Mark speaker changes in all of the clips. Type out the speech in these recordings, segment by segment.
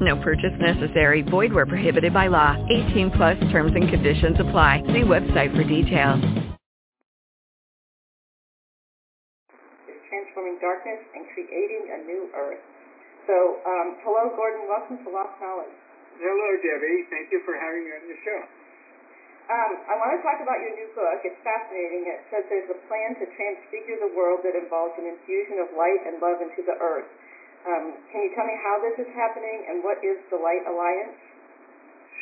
Speaker 1: No purchase necessary. Void where prohibited by law. 18 plus terms and conditions apply. See website for details.
Speaker 2: It's transforming darkness and creating a new earth. So, um, hello, Gordon. Welcome to Lost Knowledge.
Speaker 3: Hello, Debbie. Thank you for having me on the show.
Speaker 2: Um, I want to talk about your new book. It's fascinating. It says there's a plan to transfigure the world that involves an infusion of light and love into the earth. Um, can you tell me how this is happening and what is the Light Alliance?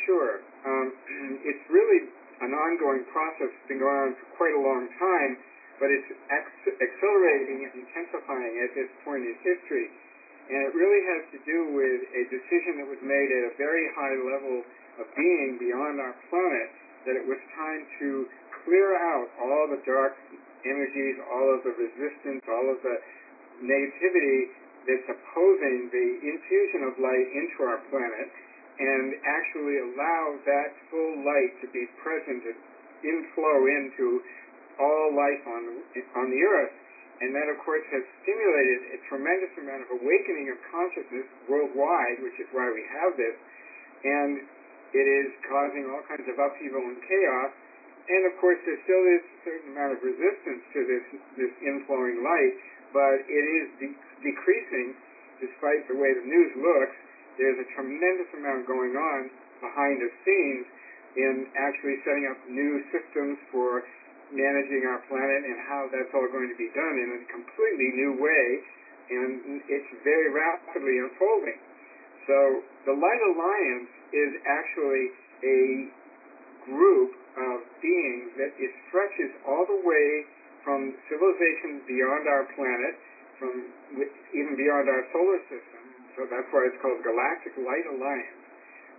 Speaker 3: Sure. Um, it's really an ongoing process. It's been going on for quite a long time, but it's ac- accelerating and intensifying at this point in history. And it really has to do with a decision that was made at a very high level of being beyond our planet that it was time to clear out all the dark energies, all of the resistance, all of the negativity that's opposing the infusion of light into our planet and actually allow that full light to be present and inflow into all life on on the earth. And that, of course, has stimulated a tremendous amount of awakening of consciousness worldwide, which is why we have this. And it is causing all kinds of upheaval and chaos. And, of course, there still is a certain amount of resistance to this, this inflowing light, but it is de- decreasing despite the way the news looks. There's a tremendous amount going on behind the scenes in actually setting up new systems for managing our planet and how that's all going to be done in a completely new way, and it's very rapidly unfolding. So the Light Alliance is actually a group of beings that it stretches all the way from civilizations beyond our planet, from even beyond our solar system. So that's why it's called Galactic Light Alliance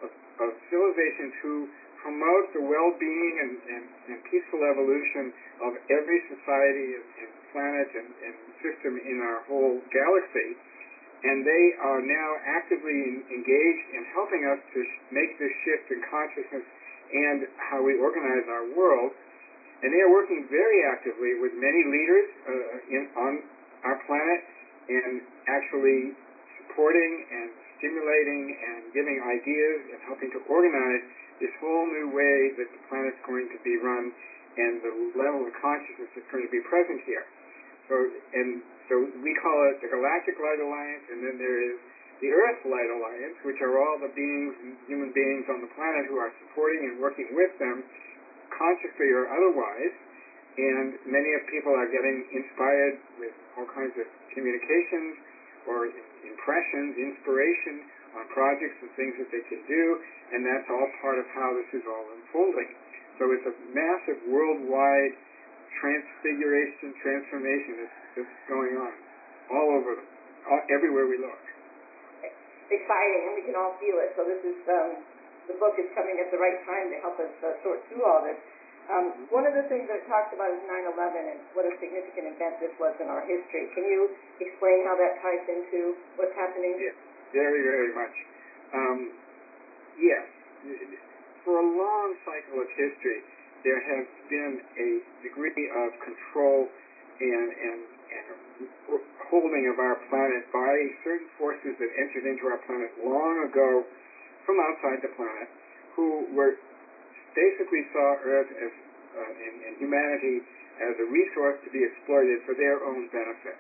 Speaker 3: of, of civilizations who promote the well-being and, and, and, peaceful evolution of every society and, and planet and, and, system in our whole galaxy. And they are now actively engaged in helping us to sh- make this shift in consciousness and how we organize our world. And they are working very actively with many leaders uh, in, on our planet and actually supporting and stimulating and giving ideas and helping to organize this whole new way that the planet's going to be run and the level of consciousness that's going to be present here. So, and so we call it the Galactic Light Alliance, and then there is the Earth Light Alliance, which are all the beings, human beings on the planet who are supporting and working with them, consciously or otherwise. And many of people are getting inspired with all kinds of communications or impressions, inspiration on projects and things that they can do, and that's all part of how this is all unfolding. So it's a massive worldwide transfiguration, transformation that's, that's going on all over, all, everywhere we look.
Speaker 2: Exciting, and we can all feel it. So this is um, the book is coming at the right time to help us uh, sort through all this. Um, one of the things that it talks about is 9/11 and what a significant event this was in our history. Can you explain how that ties into what's happening?
Speaker 3: Yes, very, very much. Um, yes, for a long cycle of history, there has been a degree of control and, and, and holding of our planet by certain forces that entered into our planet long ago from outside the planet, who were basically saw Earth as uh, and, and humanity as a resource to be exploited for their own benefit.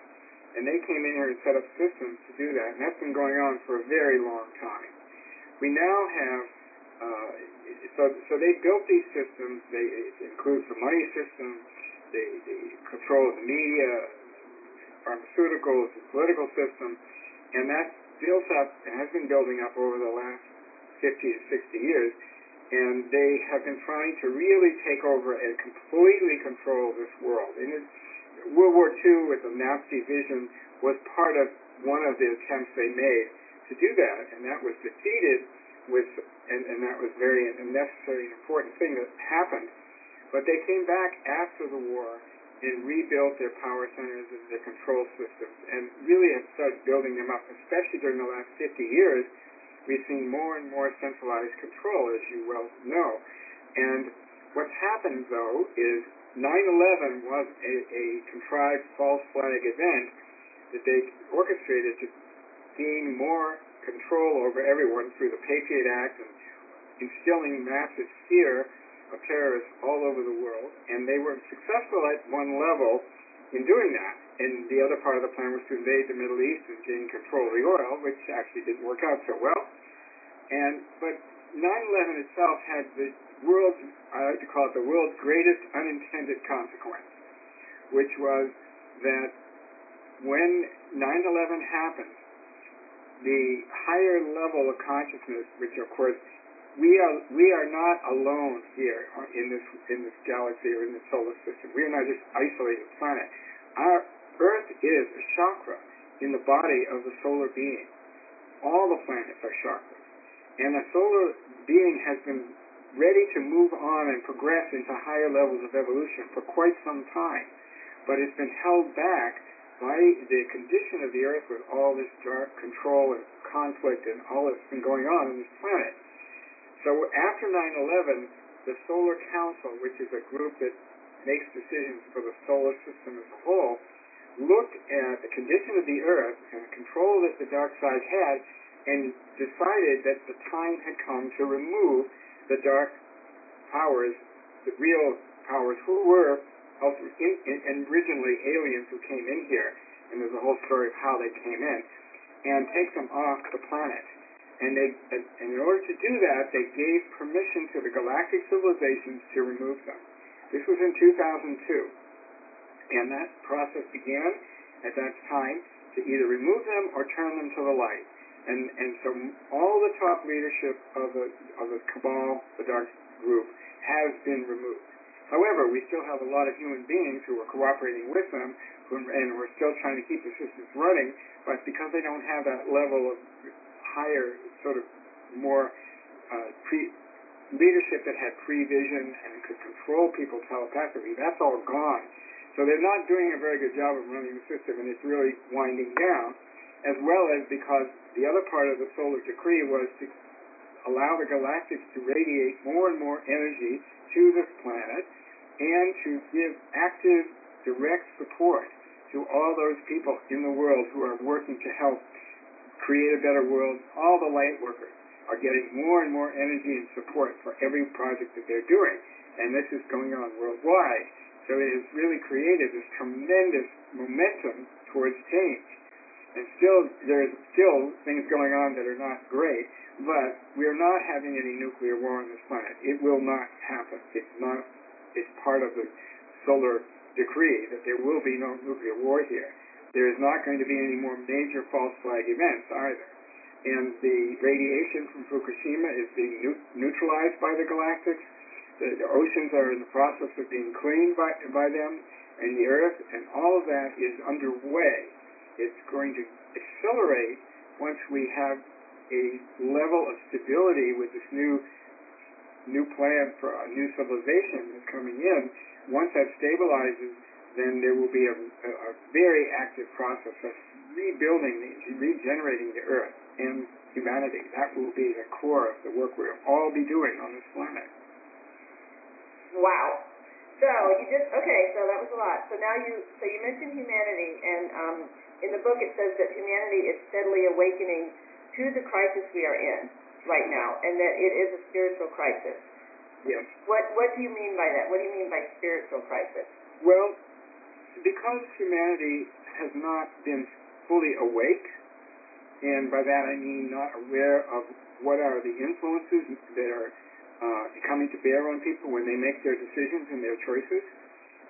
Speaker 3: And they came in here and set up systems to do that, and that's been going on for a very long time. We now have uh, so so they built these systems. They include the money system, the, the control the media, pharmaceuticals, the political system, and that built up and has been building up over the last 50 to 60 years. And they have been trying to really take over and completely control this world. And it, World War II, with the Nazi vision, was part of one of the attempts they made to do that, and that was defeated with and, and that was very a necessary and important thing that happened. But they came back after the war and rebuilt their power centers and their control systems and really have started building them up, especially during the last 50 years. We've seen more and more centralized control, as you well know. And what's happened, though, is 9-11 was a, a contrived false flag event that they orchestrated to gain more control over everyone through the Patriot Act and instilling massive fear of terrorists all over the world, and they were successful at one level in doing that. And the other part of the plan was to invade the Middle East and gain control of the oil, which actually didn't work out so well. And but 9/11 itself had the world's I like to call it the world's greatest unintended consequence, which was that when 9/11 happened, the higher level of consciousness, which of course we are we are not alone here in this in this galaxy or in the solar system. We are not just isolated planet. Our Earth is a chakra in the body of the solar being. All the planets are chakras, and the solar being has been ready to move on and progress into higher levels of evolution for quite some time, but it's been held back by the condition of the Earth with all this dark control and conflict and all that's been going on in this planet. So after 9/11, the Solar Council, which is a group that makes decisions for the solar system as a whole, looked at the condition of the Earth and the control that the dark side had, and decided that the time had come to remove the dark powers, the real powers, who were originally aliens who came in here, and there's a whole story of how they came in, and take them off the planet. And they, and in order to do that, they gave permission to the galactic civilizations to remove them. This was in 2002. And that process began at that time to either remove them or turn them to the light. And, and so all the top leadership of the, of the cabal, the dark group, has been removed. However, we still have a lot of human beings who are cooperating with them, who, and we're still trying to keep the systems running, but because they don't have that level of higher sort of more uh, pre leadership that had prevision and could control people telepathically. That's all gone. So they're not doing a very good job of running the system, and it's really winding down. As well as because the other part of the solar decree was to allow the galactics to radiate more and more energy to this planet, and to give active, direct support to all those people in the world who are working to help create a better world. All the light workers are getting more and more energy and support for every project that they're doing. And this is going on worldwide. So it has really created this tremendous momentum towards change. And still, there's still things going on that are not great, but we are not having any nuclear war on this planet. It will not happen. It's not, it's part of the solar decree that there will be no nuclear war here there is not going to be any more major false flag events either. And the radiation from Fukushima is being neutralized by the galactics. The, the, oceans are in the process of being cleaned by, by them, and the Earth, and all of that is underway. It's going to accelerate once we have a level of stability with this new new plan for a new civilization that's coming in. Once that stabilizes, then there will be a, a, a very active process of rebuilding, regenerating the earth and humanity. That will be the core of the work we'll all be doing on this planet.
Speaker 2: Wow. So you just okay. So that was a lot. So now you so you mentioned humanity, and um, in the book it says that humanity is steadily awakening to the crisis we are in right now, and that it is a spiritual crisis.
Speaker 3: Yes.
Speaker 2: What What do you mean by that? What do you mean by spiritual crisis?
Speaker 3: Well, because humanity has not been fully awake, and by that I mean not aware of what are the influences that are uh, coming to bear on people when they make their decisions and their choices.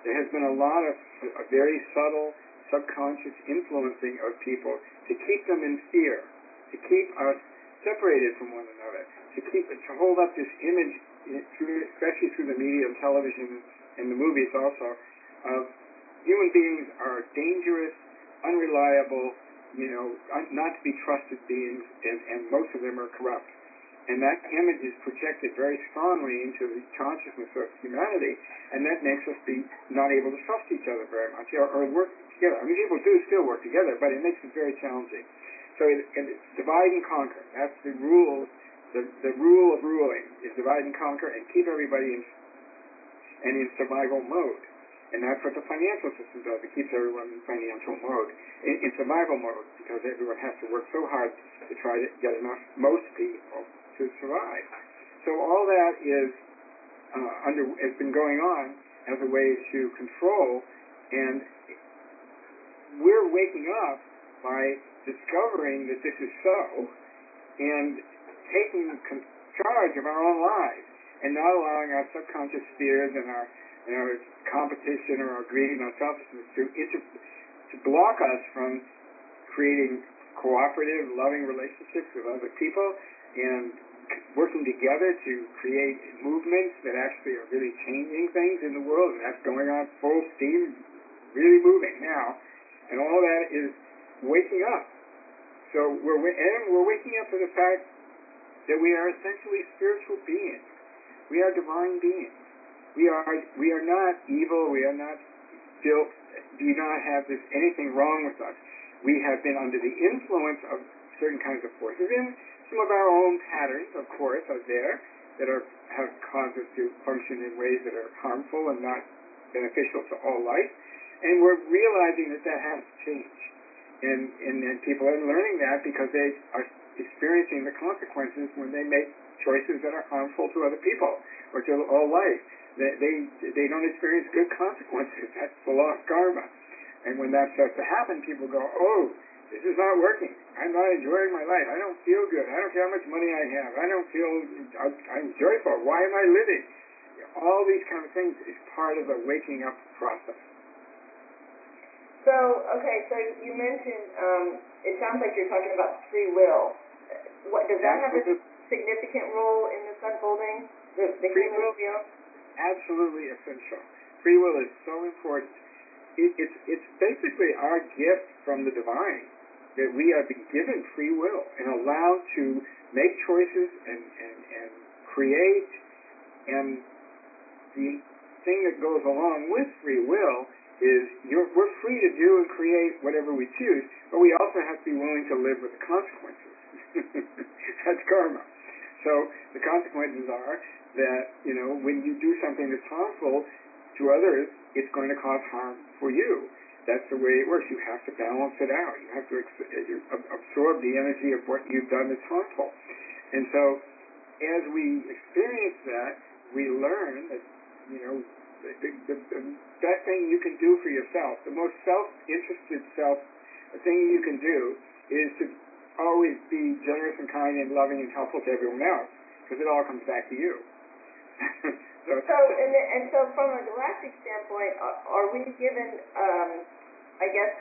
Speaker 3: There has been a lot of a very subtle subconscious influencing of people to keep them in fear, to keep us separated from one another, to keep to hold up this image, especially through the media of television and the movies also, of human beings are dangerous, unreliable, you know, not to be trusted beings, and, and most of them are corrupt. And that image is projected very strongly into the consciousness of humanity, and that makes us be not able to trust each other very much or, or work together. I mean, people do still work together, but it makes it very challenging. So it, it's divide and conquer. That's the rule. The, the rule of ruling is divide and conquer and keep everybody in and in survival mode. And that's what the financial system does. It keeps everyone in financial mode, in, in survival mode, because everyone has to work so hard to try to get enough, most people, to survive. So all that is uh, under has been going on as a way to control, and we're waking up by discovering that this is so, and taking charge of our own lives, and not allowing our subconscious fears and our and our competition or our greed and our selfishness to inter- to block us from creating cooperative, loving relationships with other people and working together to create movements that actually are really changing things in the world, and that's going on full steam, really moving now. And all that is waking up. So we're and we're waking up to the fact that we are essentially spiritual beings. We are divine beings. We are we are not evil. We are not still do not have this anything wrong with us. We have been under the influence of certain kinds of forces, and some of our own patterns, of course, are there that are have caused us to function in ways that are harmful and not beneficial to all life. And we're realizing that that has to change. And, and, and people are learning that because they are experiencing the consequences when they make choices that are harmful to other people or to all life they, they, they don't experience good consequences. That's the lost karma. And when that starts to happen, people go, oh, this is not working. I'm not enjoying my life. I don't feel good. I don't care how much money I have. I don't feel, I'm joyful. Why am I living? All these kind of things is part of the waking up process.
Speaker 2: So, okay, so you mentioned, um, it sounds like you're talking about free will. What Does that have a significant role in this unfolding? The, the
Speaker 3: free will? will? absolutely essential. Free will is so important. It, it's, it's basically our gift from the divine that we are given free will and allowed to make choices and, and, and create. And the thing that goes along with free will is we're free to do and create whatever we choose, but we also have to be willing to live with the consequences. That's karma. So the consequences are that, you know, when you do something that's harmful to others, it's going to cause harm for you. That's the way it works. You have to balance it out. You have to absorb the energy of what you've done that's harmful. And so as we experience that, we learn that, you know, the, the, the best thing you can do for yourself, the most self-interested self thing you can do is to always be generous and kind and loving and helpful to everyone else because it all comes back to you.
Speaker 2: so, so and, and so from a galactic standpoint, are, are we given, um, I guess,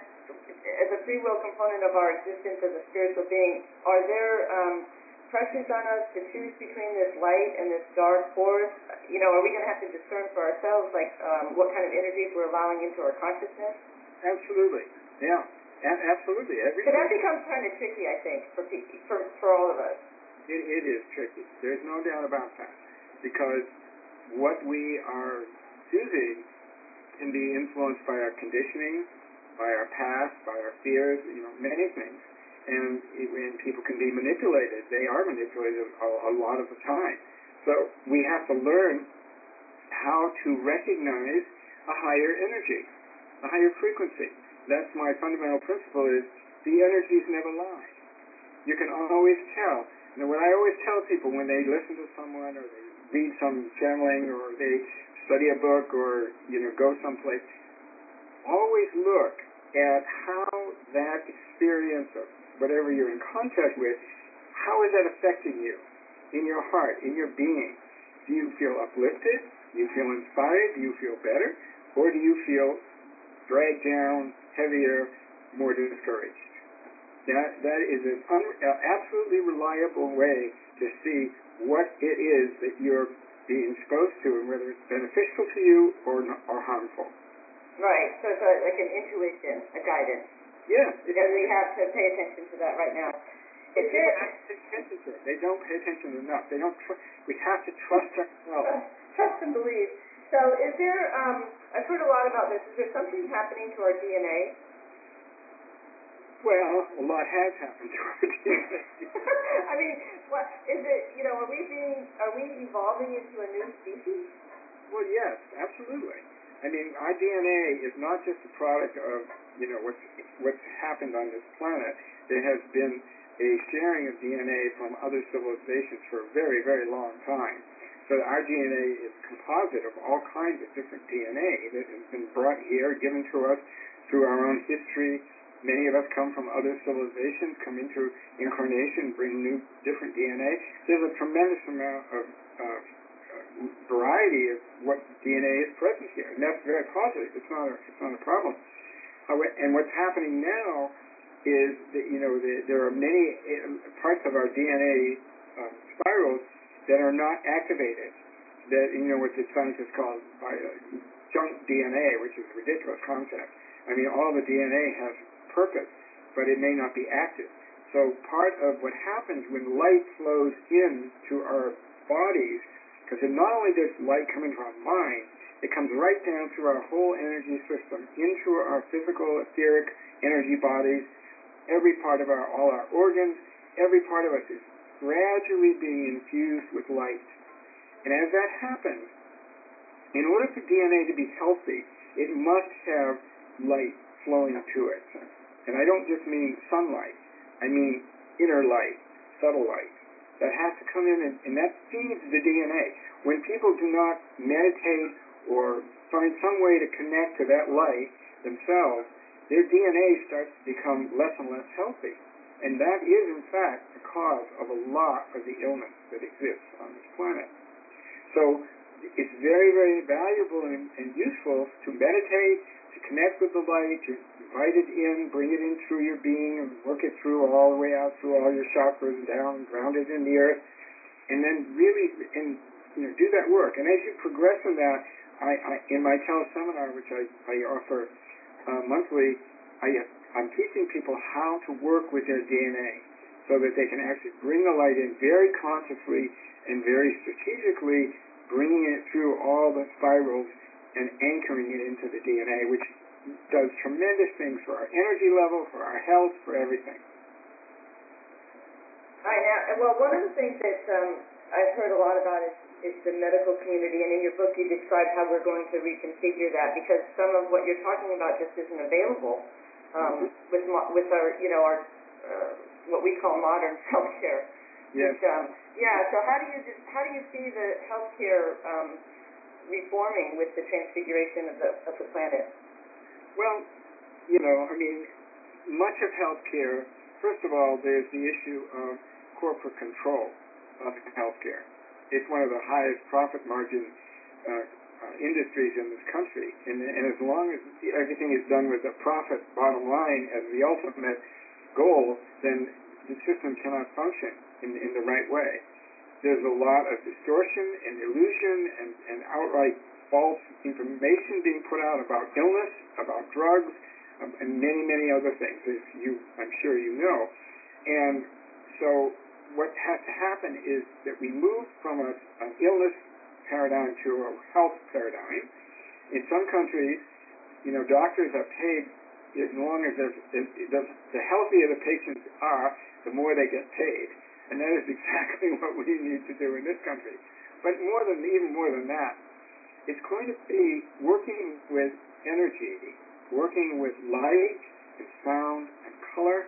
Speaker 2: as a free will component of our existence as a spiritual being, are there um, pressures on us to choose between this light and this dark force? You know, are we going to have to discern for ourselves, like um, what kind of energies we're allowing into our consciousness?
Speaker 3: Absolutely, yeah, a- absolutely. Every
Speaker 2: so that becomes kind of tricky, I think, for for for all of us.
Speaker 3: It, it is tricky. There's no doubt about that because what we are choosing can be influenced by our conditioning, by our past, by our fears, you know, many things. And, and people can be manipulated. They are manipulated a, a lot of the time. So we have to learn how to recognize a higher energy, a higher frequency. That's my fundamental principle is the energies never lie. You can always tell. And what I always tell people when they listen to someone or they read some channeling or they study a book or you know go someplace, always look at how that experience or whatever you're in contact with, how is that affecting you in your heart, in your being? Do you feel uplifted? Do you feel inspired? Do you feel better? Or do you feel dragged down, heavier, more discouraged? That, that is an un, absolutely reliable way to see what it is that you're being exposed to and whether it's beneficial to you or, or harmful.
Speaker 2: Right. So it's a, like an intuition, a guidance.
Speaker 3: Yeah.
Speaker 2: And we have to pay attention to that right now.
Speaker 3: People have to pay attention to it. They don't pay attention enough. They don't. Tr- we have to trust ourselves.
Speaker 2: Trust and believe. So, is there? Um, I've heard a lot about this. Is there something happening to our DNA?
Speaker 3: Well, a lot has happened to our DNA.
Speaker 2: I mean, what is it? You know, are we being? Are we evolving into a new species?
Speaker 3: Well, yes, absolutely. I mean, our DNA is not just a product of you know what's what's happened on this planet. There has been a sharing of DNA from other civilizations for a very, very long time. So our DNA is composite of all kinds of different DNA that has been brought here, given to us through our own history. Many of us come from other civilizations, come into incarnation, bring new, different DNA. There's a tremendous amount of uh, variety of what DNA is present here, and that's very positive. It's not a, it's not a problem. And what's happening now is that you know the, there are many uh, parts of our DNA uh, spirals that are not activated. That you know what the scientists call uh, junk DNA, which is a ridiculous concept. I mean, all the DNA has purpose, but it may not be active. So part of what happens when light flows into our bodies, because not only does light come into our mind, it comes right down through our whole energy system, into our physical, etheric energy bodies, every part of our, all our organs, every part of us is gradually being infused with light. And as that happens, in order for DNA to be healthy, it must have light flowing to it. And I don't just mean sunlight. I mean inner light, subtle light. That has to come in and, and that feeds the DNA. When people do not meditate or find some way to connect to that light themselves, their DNA starts to become less and less healthy. And that is, in fact, the cause of a lot of the illness that exists on this planet. So it's very, very valuable and, and useful to meditate, to connect with the light, to invite it in, bring it in through your being, and work it through all the way out through all your chakras and down, ground it in the earth, and then really and you know do that work. And as you progress in that, I, I in my teleseminar, which I, I offer uh, monthly, I, I'm teaching people how to work with their DNA so that they can actually bring the light in very consciously and very strategically, bringing it through all the spirals and anchoring it into the DNA, which does tremendous things for our energy level, for our health, for everything.
Speaker 2: I have, well, one of the things that um, I've heard a lot about is is the medical community, and in your book you describe how we're going to reconfigure that because some of what you're talking about just isn't available um, mm-hmm. with with our you know our uh, what we call modern healthcare.
Speaker 3: Yes.
Speaker 2: Which, um, yeah. So how do you how do you see the healthcare um, reforming with the transfiguration of the of the planet?
Speaker 3: Well, you know, I mean, much of healthcare. First of all, there's the issue of corporate control of healthcare it's one of the highest profit margin uh, uh, industries in this country. And, and as long as everything is done with a profit bottom line as the ultimate goal, then the system cannot function in, in the right way. There's a lot of distortion and illusion and, and outright false information being put out about illness, about drugs, um, and many, many other things, as you, I'm sure you know. And so what has to happen is that we move from a, an illness paradigm to a health paradigm. In some countries, you know, doctors are paid as long as the, the, the healthier the patients are, the more they get paid. And that is exactly what we need to do in this country. But more than even more than that, it's going to be working with energy, working with light and sound and color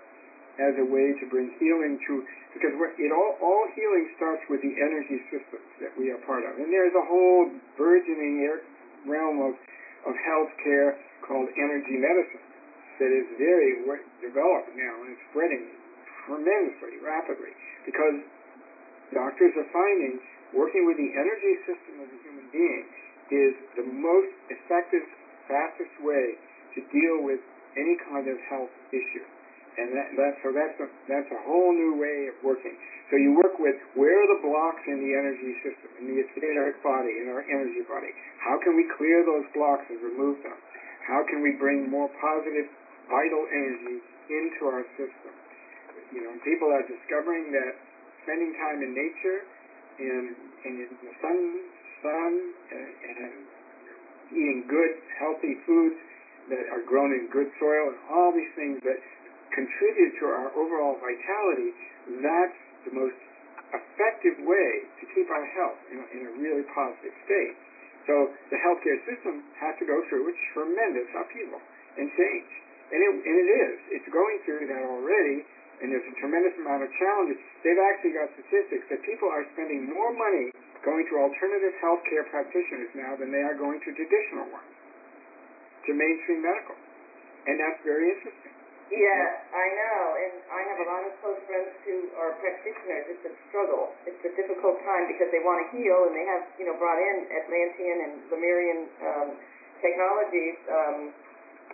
Speaker 3: as a way to bring healing to because it all all healing starts with the energy systems that we are part of, and there's a whole burgeoning er, realm of of healthcare called energy medicine that is very developed now and spreading tremendously rapidly because doctors are finding working with the energy system of the human being is the most effective, fastest way to deal with any kind of health issue. And that, that so that's a, that's a whole new way of working. So you work with where are the blocks in the energy system, in the etheric body, in our energy body. How can we clear those blocks and remove them? How can we bring more positive, vital energy into our system? You know, people are discovering that spending time in nature and, in the sun, sun and, and eating good, healthy foods that are grown in good soil and all these things that contribute to our overall vitality, that's the most effective way to keep our health in a, in a really positive state. So the healthcare system has to go through a tremendous upheaval and change. And it, and it is. It's going through that already, and there's a tremendous amount of challenges. They've actually got statistics that people are spending more money going to alternative healthcare practitioners now than they are going to traditional ones, to mainstream medical. And that's very interesting.
Speaker 2: Yeah, I know, and I have a lot of close friends who are practitioners. It's a struggle. It's a difficult time because they want to heal, and they have, you know, brought in Atlantean and Lemurian um, technologies. Um,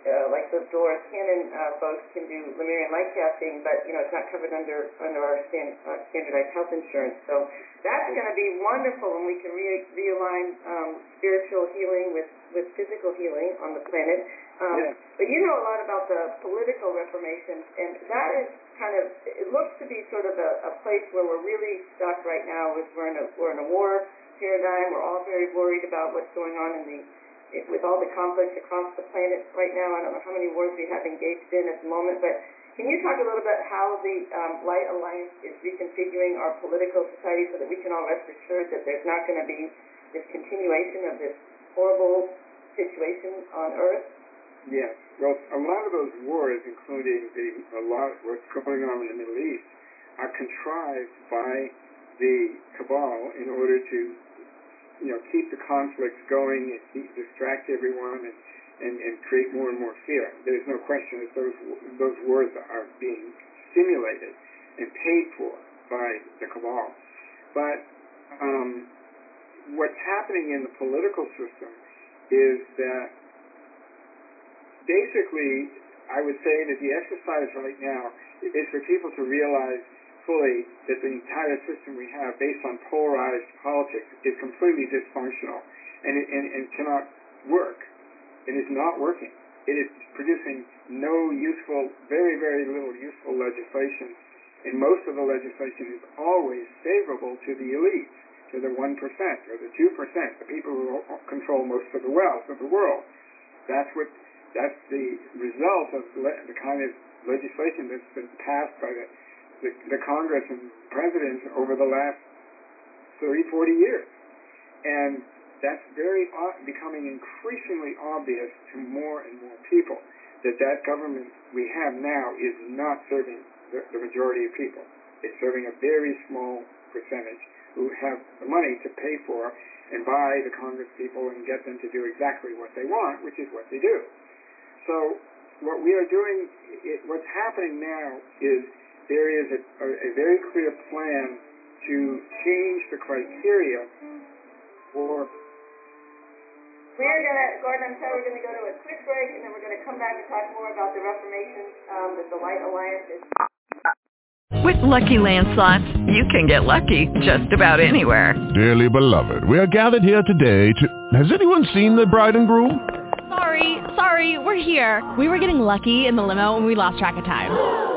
Speaker 2: uh, like the Dolores Cannon uh, folks can do Lemurian light casting, but you know it's not covered under under our stand, uh, standardized health insurance. So that's going to be wonderful when we can re- realign um, spiritual healing with with physical healing on the planet. Um, yeah. But you know a lot about the political reformation, and that is kind of it looks to be sort of a, a place where we're really stuck right now. With we're in a we're in a war paradigm. We're all very worried about what's going on in the with all the conflicts across the planet right now. I don't know how many wars we have engaged in at the moment, but can you talk a little bit how the um, Light Alliance is reconfiguring our political society so that we can all rest assured that there's not going to be this continuation of this horrible situation on Earth?
Speaker 3: Yes. Well, a lot of those wars, including the a lot of what's going on in the Middle East, are contrived by the cabal in order to you know, keep the conflicts going and keep, distract everyone and, and, and create more and more fear. There's no question that those, those wars are being stimulated and paid for by the cabal. But um, what's happening in the political system is that basically, I would say that the exercise right now is for people to realize fully that the entire system we have based on polarized politics is completely dysfunctional and, it, and, and cannot work. It is not working. It is producing no useful, very, very little useful legislation. And most of the legislation is always favorable to the elites, to the 1% or the 2%, the people who control most of the wealth of the world. That's what that's the result of the kind of legislation that's been passed by the the, the Congress and presidents over the last 30, 40 years. And that's very becoming increasingly obvious to more and more people that that government we have now is not serving the, the majority of people. It's serving a very small percentage who have the money to pay for and buy the Congress people and get them to do exactly what they want, which is what they do. So what we are doing, it, what's happening now is there is a, a, a very clear plan to change the criteria for
Speaker 2: we're going to, Gordon, I'm sorry, we're going to go to a quick break, and then we're going to come back and talk more about the Reformation um, that the Light Alliance is.
Speaker 1: With Lucky Land Slots, you can get lucky just about anywhere.
Speaker 4: Dearly beloved, we are gathered here today to... Has anyone seen the bride and groom?
Speaker 5: Sorry, sorry, we're here. We were getting lucky in the limo, and we lost track of time.